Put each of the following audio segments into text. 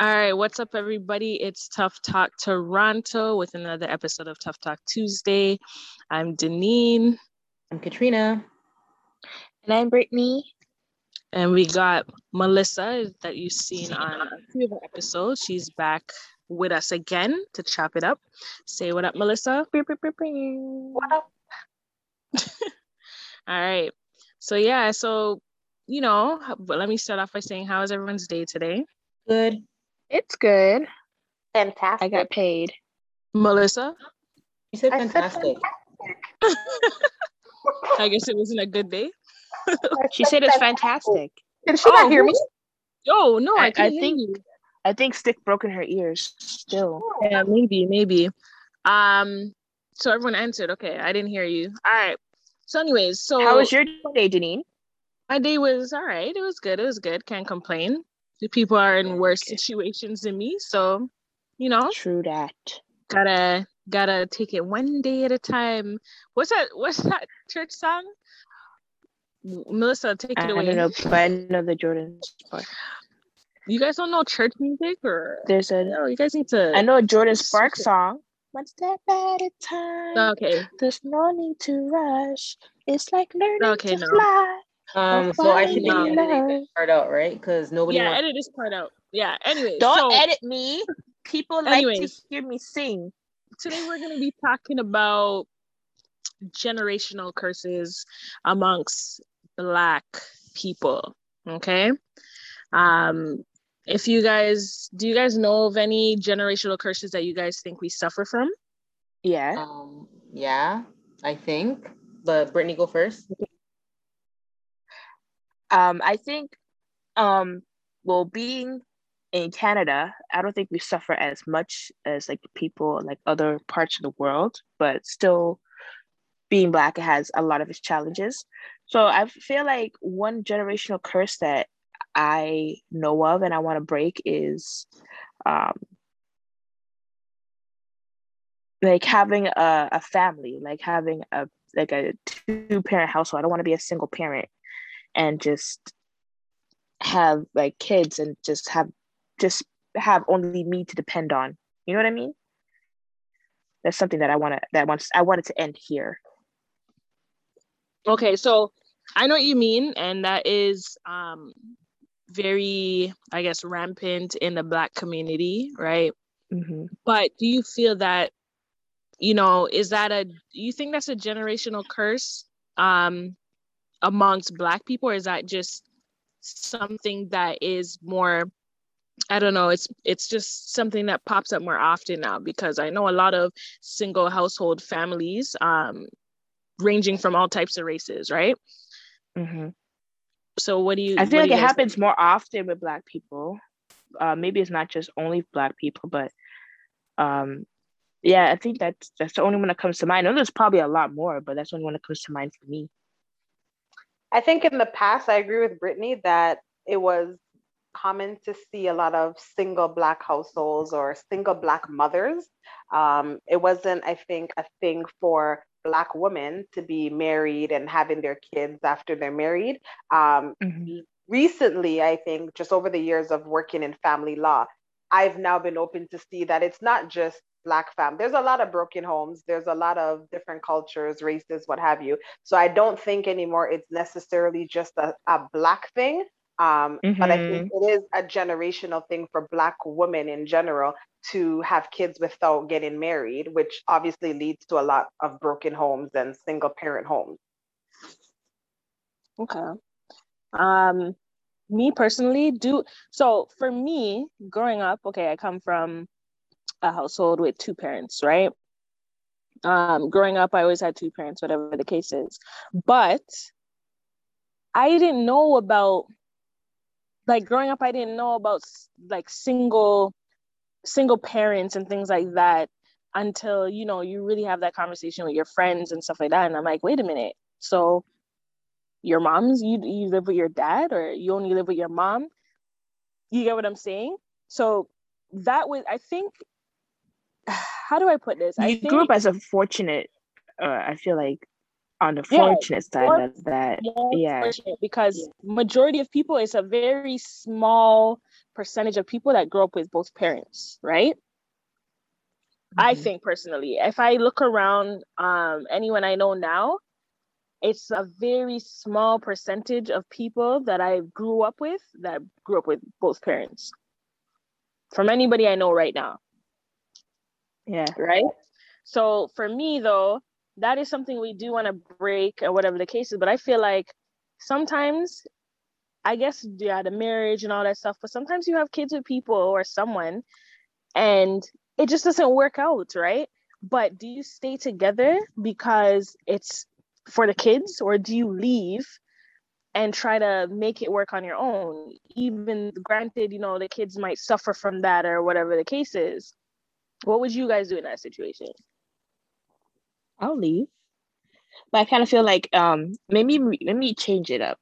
All right, what's up, everybody? It's Tough Talk Toronto with another episode of Tough Talk Tuesday. I'm Deneen. I'm Katrina. And I'm Brittany. And we got Melissa that you've seen on a few of our episodes. She's back with us again to chop it up. Say what up, Melissa. What up? All right. So yeah, so you know, but let me start off by saying how is everyone's day today? Good. It's good. Fantastic. I got paid. Melissa? You said I said fantastic. I guess it wasn't a good day. She said it's fantastic. Did she Oh, not hear me? Oh no, I, I, I can't hear think you. I think Stick broke in her ears still. Yeah, maybe, maybe. Um, so everyone answered. Okay, I didn't hear you. All right. So, anyways, so How was your day, Janine? my day was all right. It was good. It was good. Can't complain. The people are in worse situations than me, so you know, True that. gotta gotta take it one day at a time. What's that? What's that church song? Melissa, take I, it I away. don't know, but I know the Jordan part. You guys don't know church music, or There's a no? You guys need to. I know a Jordan Spark Super. song. One step at a time. Okay. There's no need to rush. It's like learning Okay, to no. fly. Um, so I should be wow. editing that part out, right? Because nobody Yeah, wants. edit this part out. Yeah. Anyway, Don't so edit me. People like Anyways. to hear me sing. today we're going to be talking about generational curses amongst black people okay um if you guys do you guys know of any generational curses that you guys think we suffer from Yeah. Um, yeah, I think. But Brittany, go first. Um, I think, um, well, being in Canada, I don't think we suffer as much as like people like other parts of the world, but still, being black has a lot of its challenges. So I feel like one generational curse that I know of and I want to break is, um, like having a, a family, like having a like a two parent household. I don't want to be a single parent and just have like kids and just have just have only me to depend on. You know what I mean? That's something that I want to that wants I wanted to end here. okay so i know what you mean and that is um very i guess rampant in the black community right Mm-hmm. but do you feel that you know is that a do you think that's a generational curse um amongst black people or is that just something that is more i don't know it's it's just something that pops up more often now because i know a lot of single household families um ranging from all types of races right Mm-hmm. so what do you I feel like it happens more often with black people. Uh, maybe it's not just only black people, but um, yeah, I think that's that's the only one that comes to mind. I know there's probably a lot more, but that's the only one that comes to mind for me. I think in the past, I agree with Brittany that it was common to see a lot of single Black households or single Black mothers. Um, it wasn't, I think, a thing for Black women to be married and having their kids after they're married. Um, recently, I think, just over the years of working in family law, I've now been open to see that it's not just Black fam. There's a lot of broken homes. There's a lot of different cultures, races, what have you. So I don't think anymore it's necessarily just a, a Black thing. Um, But I think it is a generational thing for Black women in general to have kids without getting married, which obviously leads to a lot of broken homes and single parent homes. Okay. Um, me personally, do so for me, growing up, okay, I come from a household with two parents, right? Um, growing up, I always had two parents, whatever the case is. But I didn't know about like growing up, I didn't know about like single single parents and things like that until you know you really have that conversation with your friends and stuff like that. And I'm like, wait a minute, so your mom's you you live with your dad or you only live with your mom you get what i'm saying so that was i think how do i put this i think grew up as a fortunate. Uh, I feel like on the fortunate side of that. Yeah. because majority of people it's a very small percentage of people that grow up with both parents right i Mhm. think personally if i look around um anyone i know now it's a very small percentage of people that i grew up with that grew up with both parents from anybody i know right now Yeah. right? So for me though, that is something we do want to break or whatever the case is. But I feel like sometimes, I guess yeah, the marriage and all that stuff. But sometimes you have kids with people or someone, and it just doesn't work out, right? But do you stay together because it's for the kids, or do you leave? And try to make it work on your own. Even granted, you know, the kids might suffer from that or whatever the case is. What would you guys do in that situation? I'll leave. But I kind of feel like um maybe let me change it up.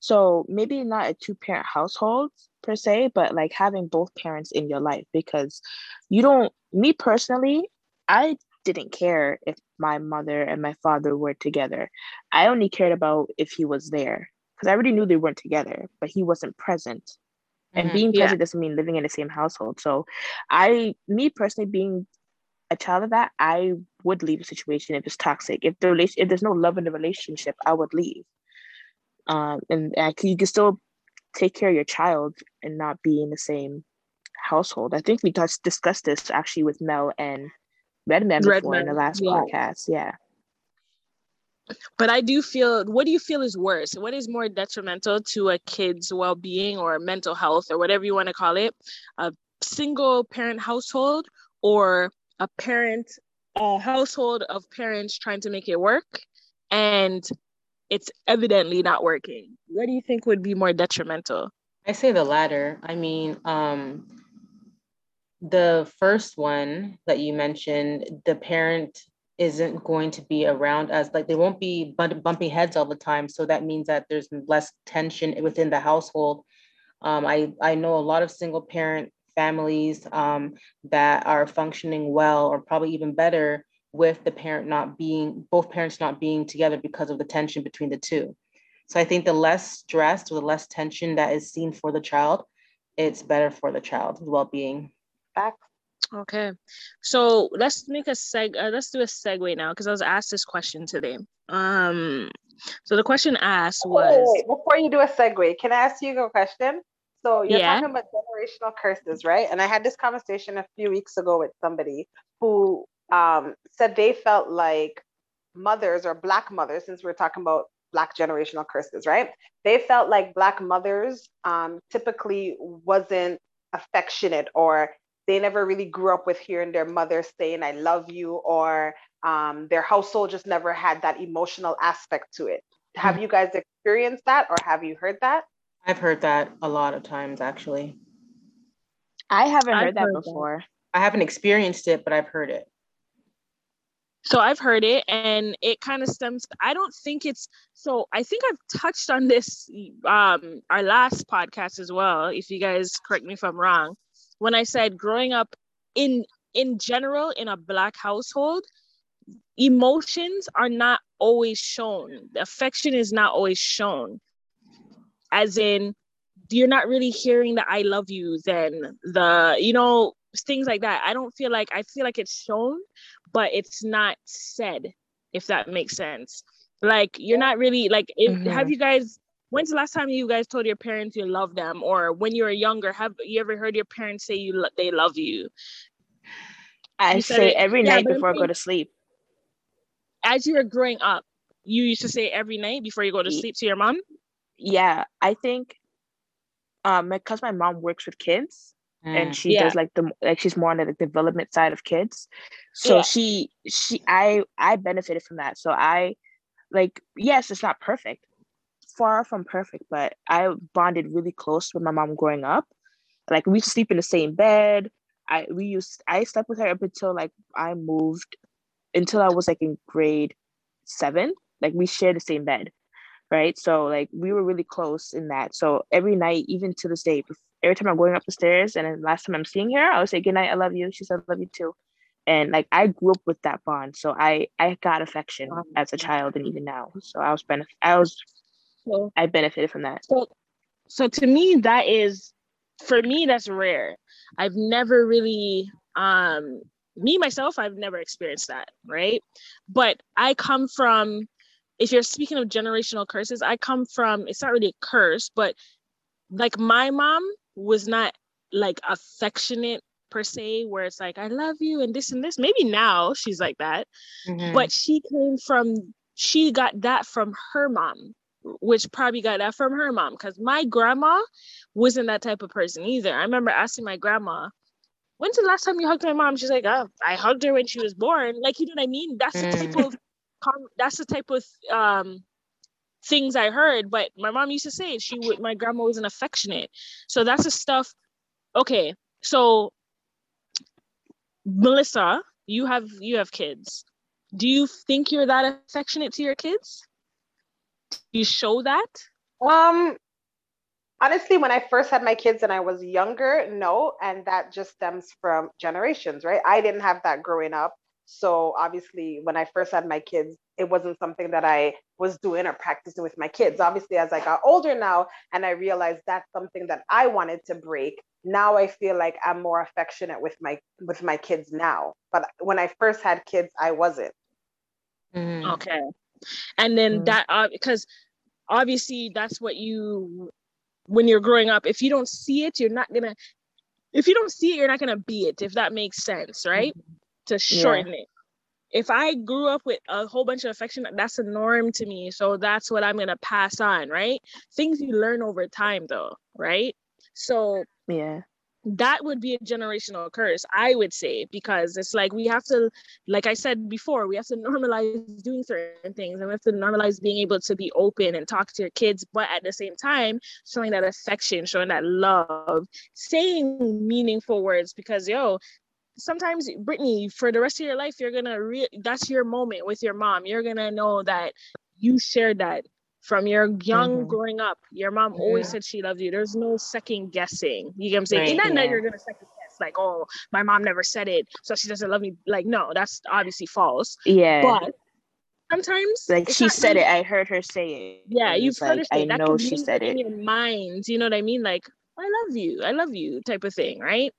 So maybe not a two parent household per se, but like having both parents in your life because you don't me personally, I didn't care if my mother and my father were together. I only cared about if he was there because I already knew they weren't together, but he wasn't present. And Mhm. being Yeah. present doesn't mean living in the same household. So I me personally being a child of that, I would leave a situation if it's toxic. If the relation, if there's no love in the relationship, I would leave. Um, and, and you can still take care of your child and not be in the same household. I think we just discussed this actually with Mel and Redman before in the last yeah. podcast. Yeah. But I do feel, what do you feel is worse? What is more detrimental to a kid's well being or mental health or whatever you want to call it? A single parent household or a parent, a household of parents trying to make it work and it's evidently not working? What do you think would be more detrimental? I say the latter. I mean, um, the first one that you mentioned, the parent isn't going to be around us. Like they won't be bump- bumping heads all the time. So that means that there's less tension within the household. Um, I I know a lot of single parent families um, that are functioning well, or probably even better, with the parent not being both parents not being together because of the tension between the two. So I think the less stress or the less tension that is seen for the child, it's better for the child's well-being. Facts. Okay, so let's make a seg. Uh, let's do a segue now because I was asked this question today. Um, so the question asked Wait, wait, was, wait. Before you do a segue, can I ask you a question? So you're Yeah. talking about generational curses, right? And I had this conversation a few weeks ago with somebody who um, said they felt like mothers or black mothers, since we're talking about black generational curses, right? They felt like black mothers um, typically wasn't affectionate or they never really grew up with hearing their mother saying "I love you" or um, their household just never had that emotional aspect to it. Have you guys experienced that or have you heard that? I've heard that a lot of times actually. I haven't I've heard that heard that. before. I haven't experienced it, but I've heard it. So I've heard it, and it kind of stems. I don't think it's so. I think I've touched on this um our last podcast as well. If you guys correct me if I'm wrong, when I said growing up in in general in a black household, emotions are not always shown. The affection is not always shown. As in, you're not really hearing the "I love you." Then the you know things like that. I don't feel like I feel like it's shown, but it's not said, if that makes sense. Like you're not really like if Mhm. have you guys when's the last time you guys told your parents you love them? Or when you were younger have you ever heard your parents say you lo- they love you? I You say it- every yeah, night before I go to sleep. as you were growing up you used to say every night before you go to sleep to your mom? Yeah, I think um because my mom works with kids and she Yeah. does like the like she's more on the development side of kids. So Yeah. she she i i benefited from that. So i like yes it's not perfect far from perfect but i bonded really close with my mom growing up. Like we sleep in the same bed. I we used i slept with her up until like i moved until i was like in grade seven. Like we shared the same bed right? So like we were really close in that. So every night even to this day every time I'm going up the stairs and then last time I'm seeing her, I would say, Good night, I love you. She said, I love you too. and like I grew up with that bond, so I I got affection as a child and even now. So I was benefit I was So, I benefited from that. so, so to me, that is, for me, that's rare. I've never really, um, me myself, I've never experienced that, right? But I come from, if you're speaking of generational curses, I come from, it's not really a curse, but like my mom was not like affectionate per se, where it's like, I love you and this and this. Maybe now she's like that, Mhm. but she came from she got that from her mom which probably got that from her mom because my grandma wasn't that type of person either. I remember asking my grandma when's the last time you hugged my mom? She's like oh i hugged her when she was born. Like you know what i mean? That's the type Mm. of that's the type of um things i heard but my mom used to say she would my grandma wasn't affectionate. So that's the stuff okay so melissa you have you have kids. Do you think you're that affectionate to your kids you show that Um, honestly, when I first had my kids and I was younger, no, and that just stems from generations, right? I didn't have that growing up. So obviously, when I first had my kids, it wasn't something that I was doing or practicing with my kids. Obviously, as I got older now and I realized that's something that I wanted to break, now I feel like I'm more affectionate with my with my kids now. But when I first had kids, I wasn't. Mhm. Okay. And then Mm. that uh, because obviously that's what you when you're growing up, if you don't see it, you're not gonna if you don't see it, you're not gonna be it, if that makes sense, right? To shorten it. If I grew up with a whole bunch of affection, that's a norm to me. So that's what I'm gonna pass on, right? Things you learn over time though, right? So Yeah. That would be a generational curse i would say because it's like we have to like i said before we have to normalize doing certain things and we have to normalize being able to be open and talk to your kids but at the same time showing that affection showing that love saying meaningful words because yo sometimes brittany for the rest of your life you're gonna re- that's your moment with your mom. You're gonna know that you shared that from your young Mhm. growing up your mom always Mhm. said she loved you there's no second guessing you get what i'm saying Right, not that yeah. you're gonna second guess like oh my mom never said it so she doesn't love me like no that's obviously false Yeah. but sometimes like she said it. I heard her say it. yeah and you've heard like, her I that know she said in it. your mind you know what i mean like i love you i love you type of thing right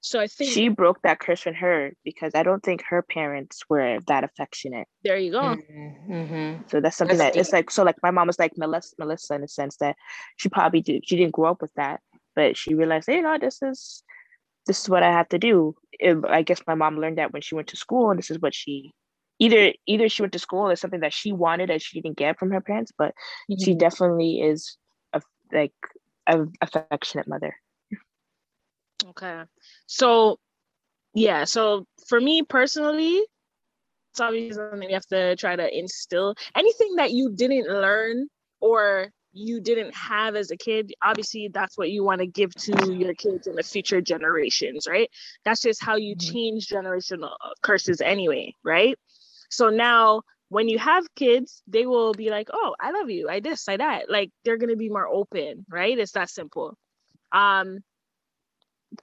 so i think She broke that curse from her because I don't think her parents were that affectionate. there you go Mhm. Mhm. So that's something That's that it's like so like my mom was like Melissa Melissa in the sense that she probably did she didn't grow up with that, but she realized, hey, you know, this is this is what I have to do. It- I guess my mom learned that when she went to school, and this is what she either either she went to school or something that she wanted that she didn't get from her parents, but she Mhm. definitely is a like a affectionate mother. Okay. So, yeah. So for me personally, it's obviously something we have to try to instill. Anything that you didn't learn or you didn't have as a kid, obviously that's what you want to give to your kids in the future generations, right? That's just how you Mhm. change generational curses anyway, right? So now when you have kids, they will be like, "Oh, I love you. I this, I that." Like they're going to be more open, right? It's that simple. Um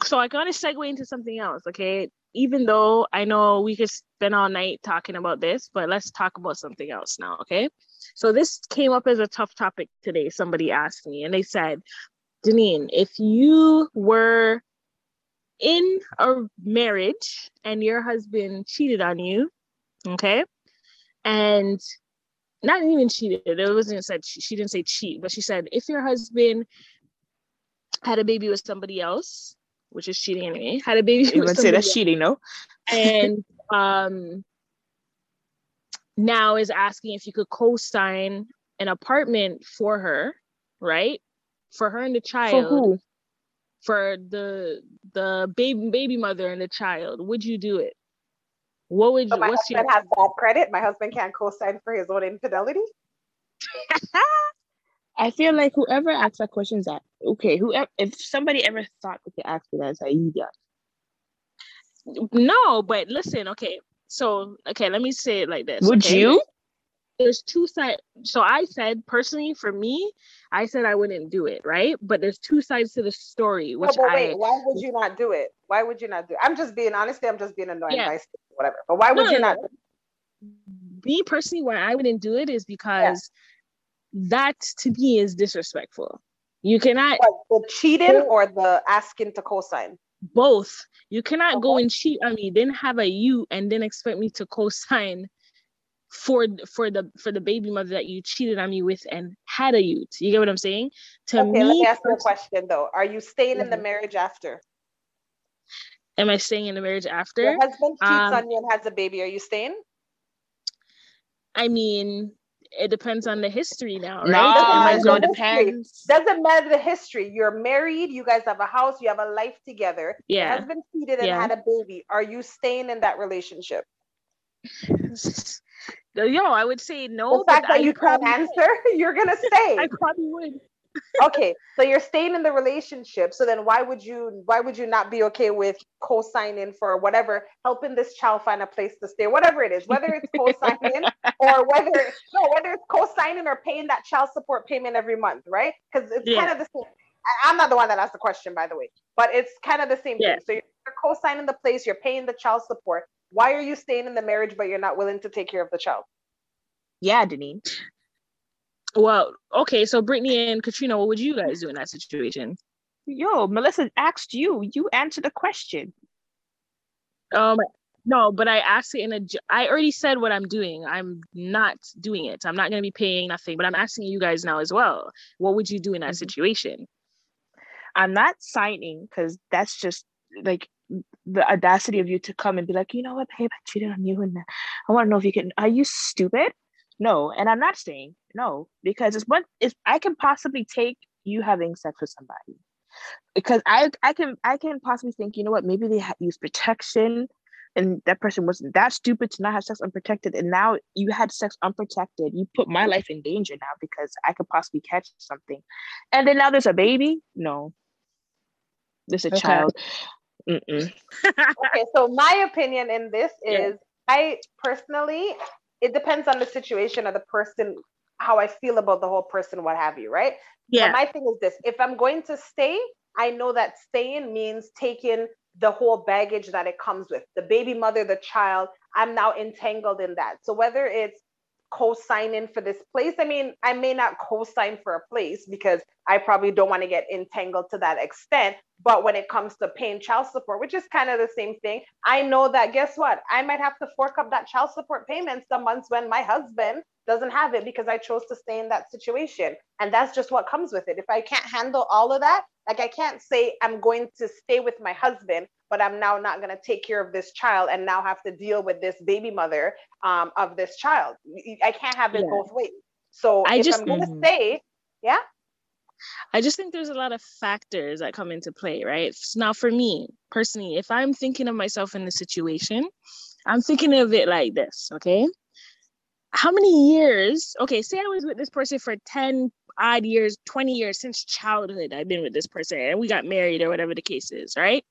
so I of segue into something else, okay? Even though I know we could spend all night talking about this, but let's talk about something else now, okay? So this came up as a tough topic today. Somebody asked me, and they said, Deneen, if you were in a marriage and your husband cheated on you, okay, and not even cheated, it wasn't said she didn't say cheat, but she said if your husband had a baby with somebody else, which is cheating anyway, had a baby You would say somebody that's cheating, no? and um now is asking if you could co-sign an apartment for her right for her and the child. For child who? for the the baby baby mother and the child would you do it what would So you my what's your husband has bad credit. My husband can't co-sign for his own infidelity. I feel like whoever asked that question is that okay. Whoever, if somebody ever thought they could ask me that, it's like you got. no but listen okay so okay let me say it like this Would okay? you? there's two sides. So I said personally, for me, I said I wouldn't do it, right? But there's two sides to the story, which no, but wait, I. why would you not do it? Why would you not do it? I'm just being honestly, I'm just being annoying, yeah. whatever. But why would no, you not? Me personally, why I wouldn't do it is because yeah. That to me is disrespectful. You cannot what, the cheating or the asking to co-sign. Both. You cannot okay. go and cheat on me, then have a you, and then expect me to co-sign for for the for the baby mother that you cheated on me with and had a youth. You get what I'm saying? To okay, me, let me ask you a question though. Are you staying in the marriage after? Am I staying in the marriage after? Your husband cheats um, on you and has a baby. Are you staying? I mean, it depends on the history now, right? No, it no, depends. Doesn't matter the history. You're married. You guys have a house. You have a life together. Yeah. Your husband cheated and yeah. had a baby. Are you staying in that relationship? Yo, I would say no. The fact that I you can't answer, would. you're gonna stay. I probably would. Okay, so you're staying in the relationship. So then, why would you? Why would you not be okay with co-signing for whatever, helping this child find a place to stay, whatever it is, whether it's co-signing or whether no, whether it's co-signing or paying that child support payment every month, right? Because it's yeah. kind of the same. I'm not the one that asked the question, by the way, but it's kind of the same yeah. thing. So you're co-signing the place, you're paying the child support, why are you staying in the marriage but you're not willing to take care of the child? Yeah, Denise. Well, okay, so Brittany and Katrina, what would you guys do in that situation? Yo, Melissa asked you. You answered the question. Um, no, but I asked it in a. I already said what I'm doing. I'm not doing it. I'm not going to be paying nothing. But I'm asking you guys now as well. What would you do in that mm-hmm. situation? I'm not signing because that's just like the audacity of you to come and be like, you know what, babe, I cheated on you, and I want to know if you can. Are you stupid? No, and I'm not saying no because it's what if I can possibly take you having sex with somebody. Because I I can I can possibly think you know what maybe they ha- use protection and that person wasn't that stupid to not have sex unprotected and now you had sex unprotected. You put my life in danger now because I could possibly catch something. And then now there's a baby? No. There's a okay. child. Okay, so my opinion in this is yeah. I personally, it depends on the situation or the person, how I feel about the whole person, what have you, right? Yeah. But my thing is this if I'm going to stay, I know that staying means taking the whole baggage that it comes with the baby mother, the child. I'm now entangled in that. So whether it's co-signing for this place. I mean, I may not co-sign for a place because I probably don't want to get entangled to that extent. But when it comes to paying child support, which is kind of the same thing, I know that guess what? I might have to fork up that child support payments the months when my husband doesn't have it because I chose to stay in that situation. And that's just what comes with it. If I can't handle all of that, like I can't say I'm going to stay with my husband, but I'm now not going to take care of this child and now have to deal with this baby mother um, of this child. I can't have it yeah. both ways. So I if just, I'm going to mm-hmm. stay, yeah. I just think there's a lot of factors that come into play, right? Now, for me personally, if I'm thinking of myself in the situation, I'm thinking of it like this, okay? How many years? Okay, say I was with this person for 10 odd years, 20 years since childhood. I've been with this person and we got married or whatever the case is, right?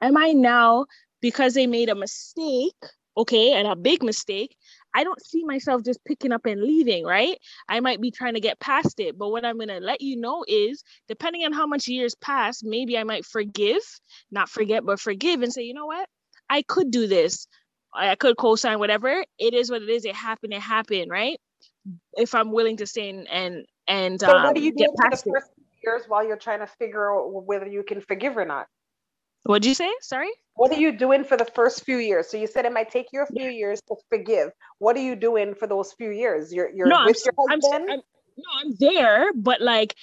Am I now, because they made a mistake, okay, and a big mistake, I don't see myself just picking up and leaving, right? I might be trying to get past it. But what I'm going to let you know is depending on how much years pass, maybe I might forgive, not forget, but forgive and say, you know what? I could do this. I could co sign whatever. It is what it is. It happened. It happened, right? If I'm willing to stay and, and, and so um, what do you do for the first years while you're trying to figure out whether you can forgive or not? What'd you say? Sorry? What are you doing for the first few years? So you said it might take you a few years to forgive. What are you doing for those few years? You're you're no, with I'm, your husband? I'm, I'm, no, I'm there, but like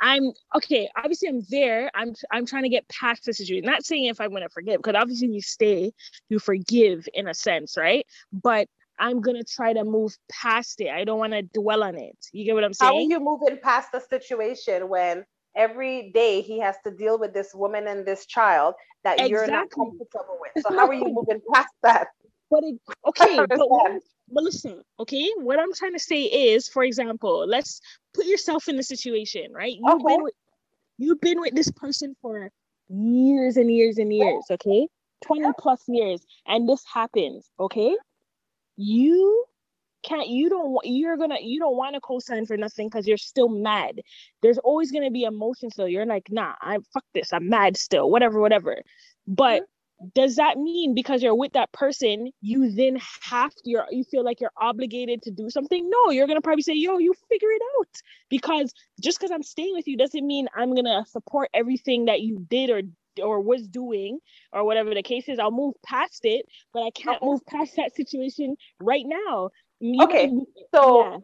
I'm okay. Obviously, I'm there. I'm I'm trying to get past the situation. Not saying if I'm gonna forgive, because obviously you stay, you forgive in a sense, right? But I'm gonna try to move past it. I don't want to dwell on it. You get what I'm saying? How are you moving past the situation when every day he has to deal with this woman and this child that exactly. you're not comfortable with. So how are you moving past that? But it, okay, but, what, but listen, okay, what I'm trying to say is, for example, let's put yourself in the situation, right? You've okay. been with, you've been with this person for years and years and years, okay? 20 plus years, and this happens, okay? You can't you don't you're gonna you don't want to co-sign for nothing because you're still mad. There's always gonna be emotion still. You're like, nah, I'm fuck this, I'm mad still, whatever, whatever. But mm-hmm. does that mean because you're with that person, you then have to, you're, you feel like you're obligated to do something? No, you're gonna probably say, yo, you figure it out. Because just because I'm staying with you doesn't mean I'm gonna support everything that you did or or was doing or whatever the case is. I'll move past it, but I can't move past that situation right now. You Okay, So yeah.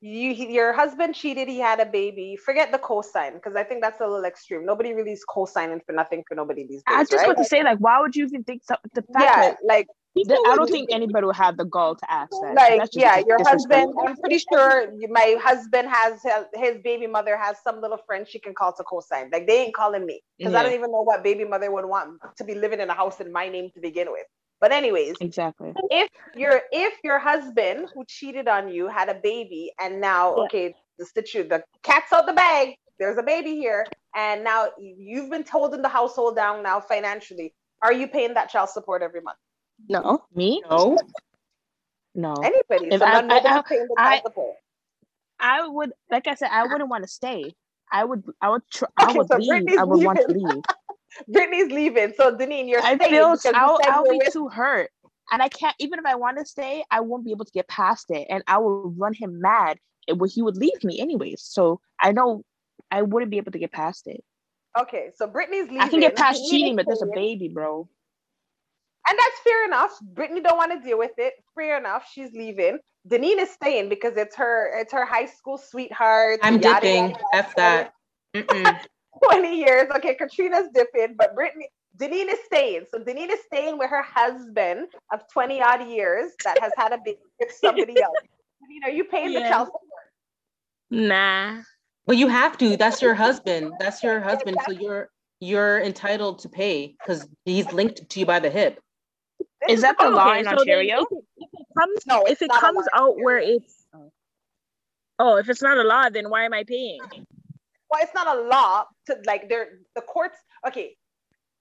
you your husband cheated, he had a baby. Forget the co-sign because I think that's a little extreme. Nobody really is co-signing for nothing for nobody these days. I just right? want to say, like, why would you even think so? The fact yeah, that like People I don't do think anybody would have the gall to ask that. like yeah your husband i'm pretty sure my husband has uh, his baby mother has some little friend she can call to co-sign like they ain't calling me because i don't even know what baby mother would want to be living in a house in my name to begin with but anyways Exactly. if your if your husband who cheated on you had a baby and now Yeah. okay the situ the cat's out the bag there's a baby here and now you've been holding the household down now financially are you paying that child support every month No. Me? No. No. anybody If so I- not I- paying the I- child support I would, like I said, I wouldn't want to stay. I would, I would, tr- I would so leave. Brittany's I would want to leave. Brittany's leaving. So Deneen, you're I staying feel I'll, said I'll be with- too hurt, and I can't. Even if I want to stay, I won't be able to get past it, and I will run him mad. It he would leave me anyways. So I know I wouldn't be able to get past it. Okay, so Brittany's leaving. I can get past Deneen cheating, but there's a baby, bro. And that's fair enough. Brittany don't want to deal with it. Fair enough. She's leaving. Deneen is staying because it's her it's her high school sweetheart. I'm yada, dipping. yada, F that. Mm-mm. 20 years. Okay, Katrina's dipping, but Brittany Deneen is staying. So Deneen is staying with her husband of 20 odd years that has had a baby with somebody else. Deneen, are you paying the child support? Nah. Well, you have to. That's your husband. That's your husband. So you're you're entitled to pay because he's linked to you by the hip. Is that the Okay, law in so then Ontario? If it, if it comes, No, if it comes out where it's, oh, if it's not a law, then why am I paying? Well, it's not a law to like they're the courts. Okay,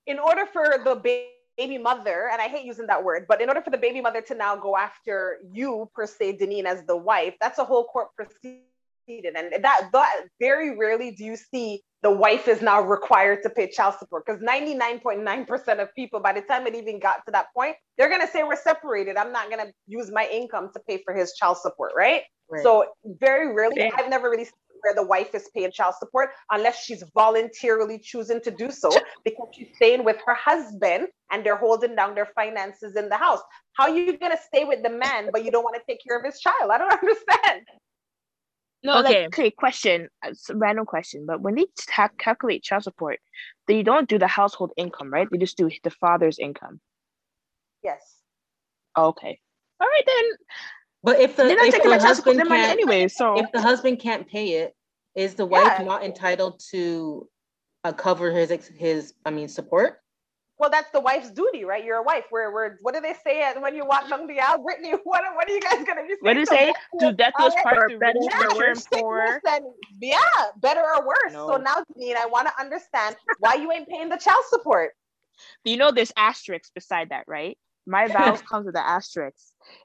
in order for the ba- baby mother, and I hate using that word, but in order for the baby mother to now go after you per se, Deneen, as the wife, that's a whole court proceeding, and that that very rarely do you see the wife is now required to pay child support because 99.9% of people by the time it even got to that point they're going to say we're separated i'm not going to use my income to pay for his child support right Right. so very rarely, Yeah. I've never really seen where the wife is paying child support unless she's voluntarily choosing to do so because she's staying with her husband and they're holding down their finances in the house. How are you gonna stay with the man but you don't want to take care of his child? I don't understand. No, Okay. like okay, question, uh, s- random question. But when they ta- calculate child support, they don't do the household income, right? They just do the father's income. Yes. Okay. All right then. But if the They're not if taking the child support husband their money can't anyway. So if the husband can't pay it, is the wife Yeah. not entitled to uh, cover his his I mean support? Well, that's the wife's duty, right? You're a wife. Where, where, what do they say at- when you walk down the aisle, Brittany? What, what are you guys gonna be saying? what do you say? Do death do us Alright, part or through better or worse? poor? Yeah, better or worse. So now, Deneen, I want to understand why you ain't paying the child support. You know, there's asterisks beside that, right? My vows comes with an asterisk.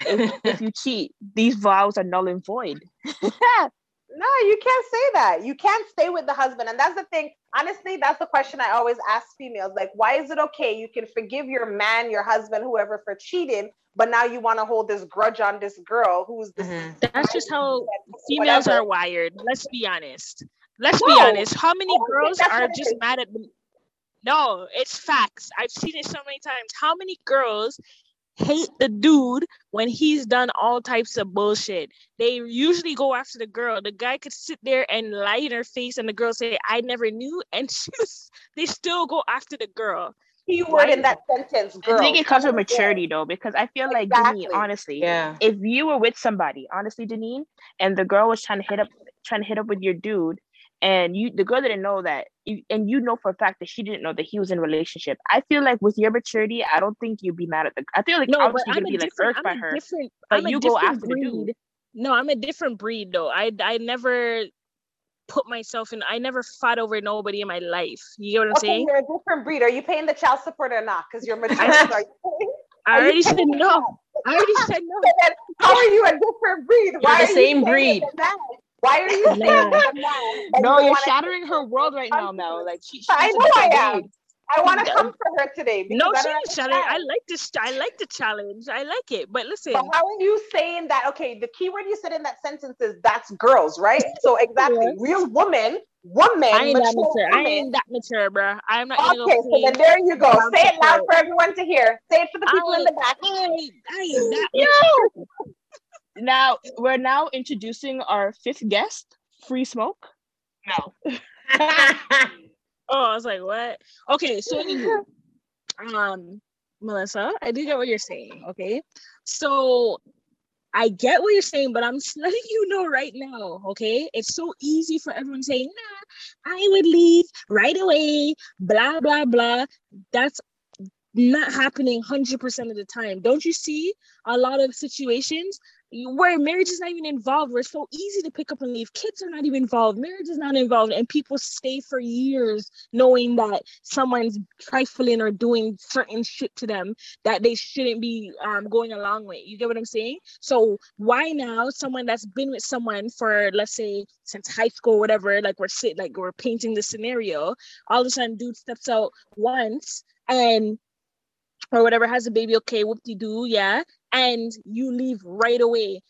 If, if you cheat, these vows are null and void. No, you can't say that. You can't stay with the husband. And that's the thing. Honestly, that's the question I always ask females. Like, why is it okay? You can forgive your man, your husband, whoever for cheating, but now you want to hold this grudge on this girl who's this. Mhm. That's just how females Whatever. are wired. Let's be honest. Let's be honest. How many I girls are just mad at me? No, it's facts. I've seen it so many times. How many girls hate the dude when he's done all types of bullshit? They usually go after the girl. The guy could sit there and lie in her face, and the girl say, "I never knew," and she's, they still go after the girl. Keyword in that sentence, girl. I think it comes with Girl. maturity though, because I feel like Exactly. Deneen, honestly, Yeah. if you were with somebody, honestly, Deneen, and the girl was trying to hit up trying to hit up with your dude, and you the girl didn't know that, you, and you know for a fact that she didn't know that he was in a relationship. I feel like with your maturity, I don't think you'd be mad at the. I feel like No, obviously you're I'm gonna a be like different. irked by I'm a her. different. but I'm a you go different after the dude. breed. No, I'm a different breed though. I I never put myself in. I never fought over nobody in my life. You get what I'm Okay, saying? you're a different breed. Are you paying the child support or not? Because you're mature. I- Are you paying- I already said no. I already said no. then how are you a different breed? You're Why the are you same saying breed. It's a man? Why are you saying Nah. it's a man? And No, you you're shattering her world right now, Mel. Like she, she's I know I am. I want to come for her today. No, I she challenge. I like this. I like the challenge. I like it. But listen, But how are you saying that? Okay, the key word you said in that sentence is that's girls, right? So exactly, Yes. real woman, woman, I ain't that mature mature. I woman. ain't that mature, bro. I'm not Okay, so then there you go. Say it loud for everyone to hear. Say it for the people in the back. I ain't, I ain't that Yo! Now we're now introducing our fifth guest, Free Smoke. No. Oh, I was like, what? Okay, so um, Melissa, I do get what you're saying. Okay, so I get what you're saying, but I'm just letting you know right now. Okay, it's so easy for everyone saying, "Nah, I would leave right away." Blah blah blah. That's not happening 100% of the time. Don't you see a lot of situations where marriage is not even involved, where it's so easy to pick up and leave? Kids are not even involved, marriage is not involved, and people stay for years knowing that someone's trifling or doing certain shit to them that they shouldn't be um, going along with. You get what I'm saying? So, why now someone that's been with someone for, let's say, since high school, whatever, like we're sit, like we're painting the scenario, all of a sudden, dude steps out once and or whatever has a baby okay whoop-de-doo yeah and you leave right away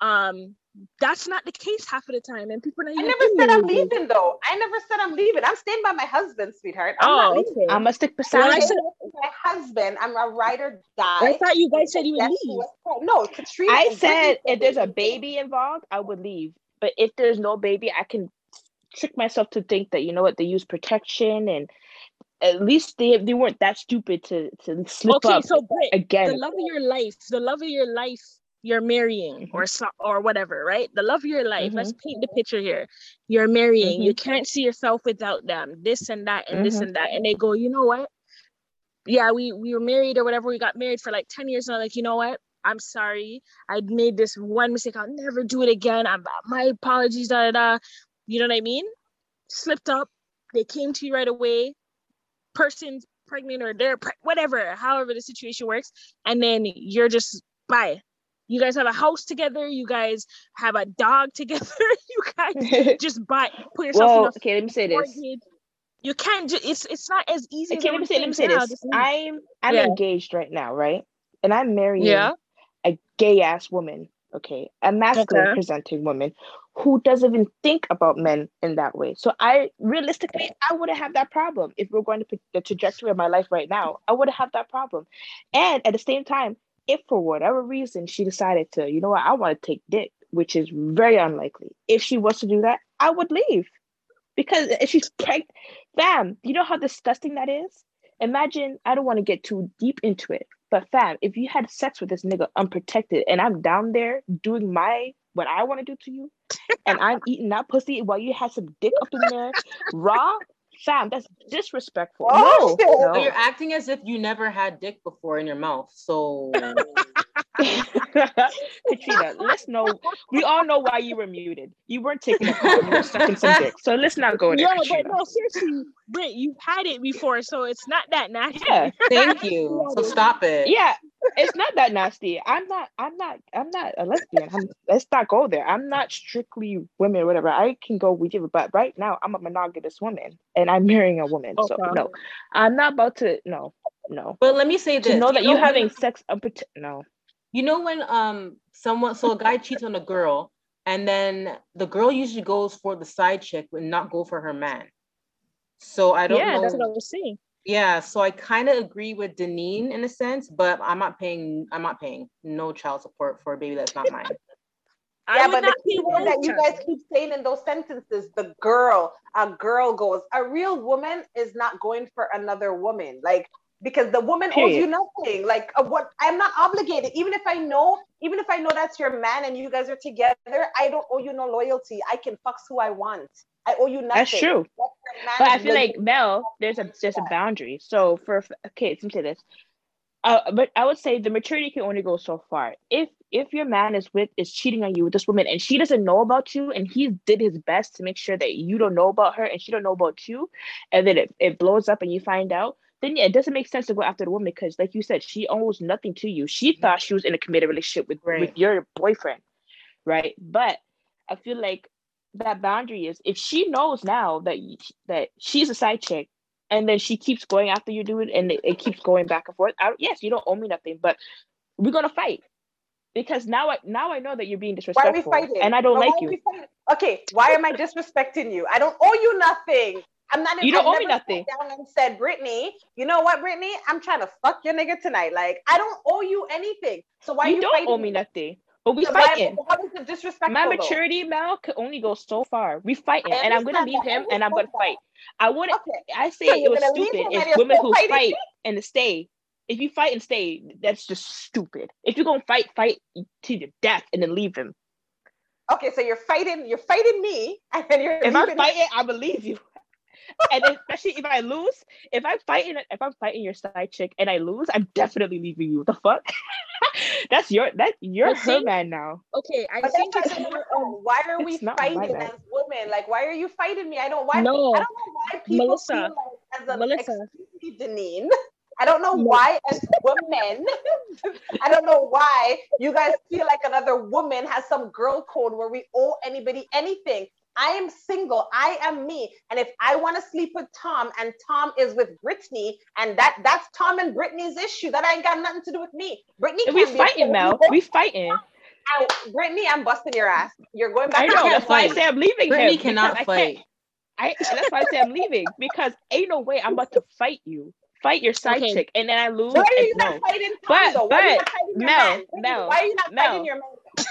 um that's not the case half of the time and people are not I never said I'm marriages. leaving though. I never said I'm leaving. I'm staying by my husband, sweetheart. I'm oh okay I'm gonna stick Well, beside I said- my husband. I'm a ride or die. i thought you guys said you would That's leave what- No, Katrina. I said if there's a baby involved, I would leave. But if there's no baby, I can trick myself to think that you know what they use protection and at least they they weren't that stupid to to slip okay up so Britt, the love of your life the love of your life you're marrying or so, or whatever right the love of your life let's paint the picture here you're marrying you can't see yourself without them this and that and this Mhm. and that and they go you know what yeah we we were married or whatever we got married for like 10 years and I'm like you know what I'm sorry. I made this one mistake. I'll never do it again. I'm my apologies. Da, da, da. You know what I mean? Slipped up. They came to you right away. Person's pregnant or they're pre- whatever, however the situation works, and then you're just bye. You guys have a house together. You guys have a dog together. you guys just buy put yourself in a okay, let me say this. mortgage. You can't. Ju- it's it's not as easy. as let me say let me say this. Yeah, just leave. I'm I'm Yeah. engaged right now, right? And I'm marrying Yeah. a gay ass woman, okay, a masculine Okay. presenting woman who doesn't even think about men in that way. So I realistically, I wouldn't have that problem if we're going to pick the trajectory of my life right now. I wouldn't have that problem. And at the same time, if for whatever reason she decided to, you know what, I want to take dick, which is very unlikely. If she was to do that, I would leave because if she's pregnant, fam, you know how disgusting that is. Imagine, I don't want to get too deep into it, but fam, if you had sex with this nigga unprotected and I'm down there doing my what I want to do to you, and I'm eating that pussy while you had some dick up in there, raw, fam, that's disrespectful. Oh, shit. no, you're acting as if you never had dick before in your mouth. So Katrina, let's know. We all know why you were muted. You weren't taking a call. You were sucking some dick. So let's not go there, Yeah, but no, seriously, Britt, you've had it before, so it's not that nasty. Yeah, thank you. So stop it. yeah. It's not that nasty. I'm not. I'm not. I'm not a lesbian. I'm, let's not go there. I'm not strictly women, or whatever. I can go with you, but right now I'm a monogamous woman, and I'm marrying a woman. So Okay. no, I'm not about to. No, no. But let me say this. To know that you when- having sex, unprote- no. You know when um someone so a guy cheats on a girl and then the girl usually goes for the side chick but not go for her man. So I don't yeah, know. that's what I was saying. Yeah, so I kind of agree with Deneen in a sense, but I'm not paying. I'm not paying no child support for a baby that's not mine. Yeah, but the key word that you guys keep saying in those sentences, the girl, a girl goes. A real woman is not going for another woman. Like because the woman owes you nothing. Like uh, what I'm not obligated. Even if I know, even if I know that's your man and you guys are together, I don't owe you no loyalty. I can fuck who I want. I owe you nothing. That's true. That's your man's But I feel like Mel, there's a there's a boundary. So for okay, let me say this. Uh, but I would say the maturity can only go so far. If if your man is with is cheating on you with this woman and she doesn't know about you and he did his best to make sure that you don't know about her and she don't know about you, and then it, it blows up and you find out, then yeah, it doesn't make sense to go after the woman because, like you said, she owes nothing to you. She mm-hmm. thought she was in a committed relationship with Right. with your boyfriend, right? But I feel like that boundary is if she knows now that that she's a side chick, and then she keeps going after you, dude, and it, it keeps going back and forth. I, yes, you don't owe me nothing, but we're gonna fight because now I now I know that you're being Why are we disrespectful, fighting? and I don't like why you. Okay, why am I disrespecting you? I don't owe you nothing. I'm not. You don't I've owe me nothing. Down and said, Brittany, you know what, Brittany? I'm trying to fuck your nigga tonight. Like, I don't owe you anything. So why you are you don't fighting owe me nothing, but we So why- fighting. How is it disrespectful? My maturity, Mel, could only go so far. We fighting, and I'm gonna leave him, and I'm gonna fight. I wouldn't. Okay. I say So it was stupid and women who fighting fight and stay. If you fight and stay, that's just stupid. If you're gonna fight, fight to the death and then leave him. Okay, so you're fighting. You're fighting me, and then you're. If I'm leaving- fighting, I believe you. and especially if I lose, if I'm fighting, if I'm fighting your side chick and I lose, I'm definitely leaving you. The fuck? that's your that you're But her see- man now. Okay, I But think it's not more fair. why are we it's not my fighting bad. as women? Like, why are you fighting me? I don't. Why? No. I don't know why people Melissa. feel like as a Melissa. excuse me, Deneen. I don't know why as women. I don't know why you guys feel like another woman has some girl code where we owe anybody anything. I am single. I am me. And if I want to sleep with Tom and Tom is with Brittany, and that that's Tom and Brittany's issue. That ain't got nothing to do with me. Brittany we can't be a fighting. Mel. We fighting. Out. Brittany, I'm busting your ass. You're going back I to know. the That's why I fight. say I'm leaving Brittany him. cannot because I fight. I that's why I say I'm leaving because ain't no way I'm about to fight you. Fight your side Okay. chick and then I lose. Why are you no. not fighting Tom But-? Why are you but, not fighting your Mel, man? Mel, Why are you not Mel. fighting your man?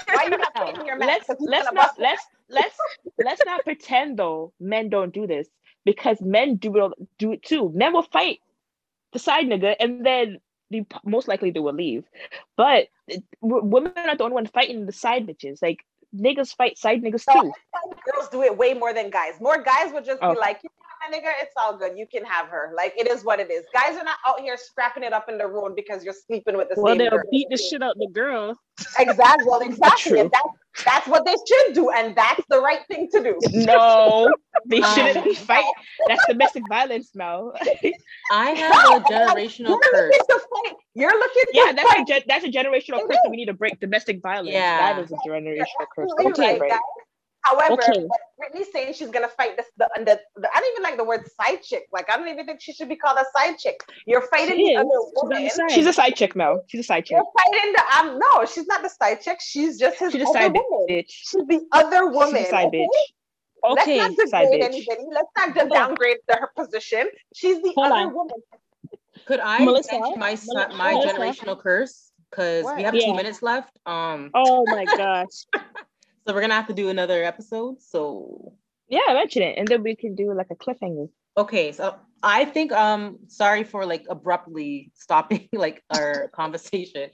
Why are you not No, fighting your man? let's let's not let's let's let's not pretend though men don't do this because men do it do it too. Men will fight the side nigga and then the, most likely they will leave. But women are not the only one fighting the side bitches. Like niggas fight side niggas No, too. Girls do it way more than guys. More guys would just Oh. be like, you nigga, it's all good. You can have her. Like it is what it is. Guys are not out here scrapping it up in the road because you're sleeping with the well, same they'll girl. beat the shit out the girl. Exactly. Well, exactly. True. And that's that's what they should do, and that's the right thing to do. No, they Um, shouldn't be fighting. That's domestic violence, Mel. I have a generational You're curse. looking to fight. You're looking yeah, to that's a fight. gen- that's a generational It curse that we need to break. Domestic violence. Yeah. That is a generational curse. absolutely Okay, right, right. guys. However, Okay. but Brittany's saying she's gonna fight this. The, the, the, I don't even like the word side chick. Like I don't even think she should be called a side chick. You're fighting She the other She's woman. side. She's a side chick, Mel. She's a side chick. You're fighting the. Um, no, she's not the side chick. She's just his She's a other side woman. bitch. She's the other woman. She's a side okay? bitch. Okay, Let's not side degrade bitch. anybody. Let's not just Hold downgrade the, her position. She's the Hold other on. woman. Could I Melissa, my si- my Melissa. generational curse? Because we have Yeah. two minutes left. Um, Oh my gosh. so we're gonna have to do another episode. So Yeah, mention it, and then we can do like a cliffhanger. okay, so I think um sorry for like abruptly stopping like our conversation,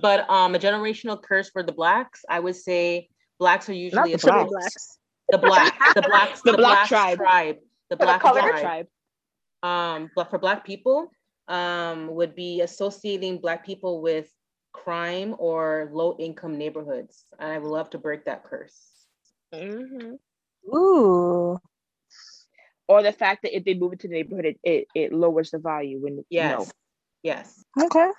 but um a generational curse for the blacks. I would say blacks are usually the blacks. blacks. the black the blacks The the, black black tribe. tribe the For the black tribe. tribe. um but for black people um would be associating black people with crime or low income neighborhoods and i would love to break that curse hmm Ooh. Or the fact that if they move into the neighborhood, it, it, it lowers the value. When yes no. yes Okay.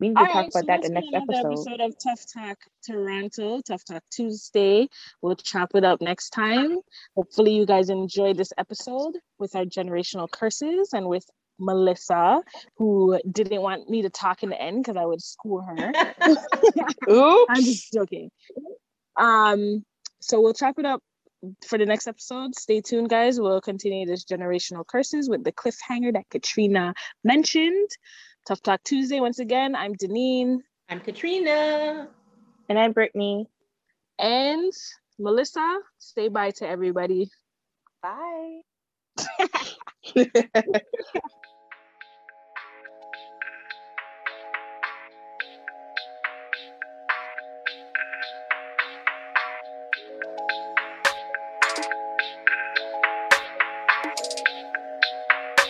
we need to All talk right, so about that that's the next episode. episode of Tough Talk Toronto, Tough Talk Tuesday. We'll chop it up next time. Hopefully, you guys enjoyed this episode with our generational curses and with Melissa, who didn't want me to talk in the end because I would school her. Ooh, I'm just joking. Um, so we'll chop it up for the next episode. Stay tuned, guys. We'll continue this generational curses with the cliffhanger that Katrina mentioned. Tough Talk Tuesday once again. I'm Deneen i'm katrina and I'm Brittany. and Melissa. Say bye to everybody. Bye.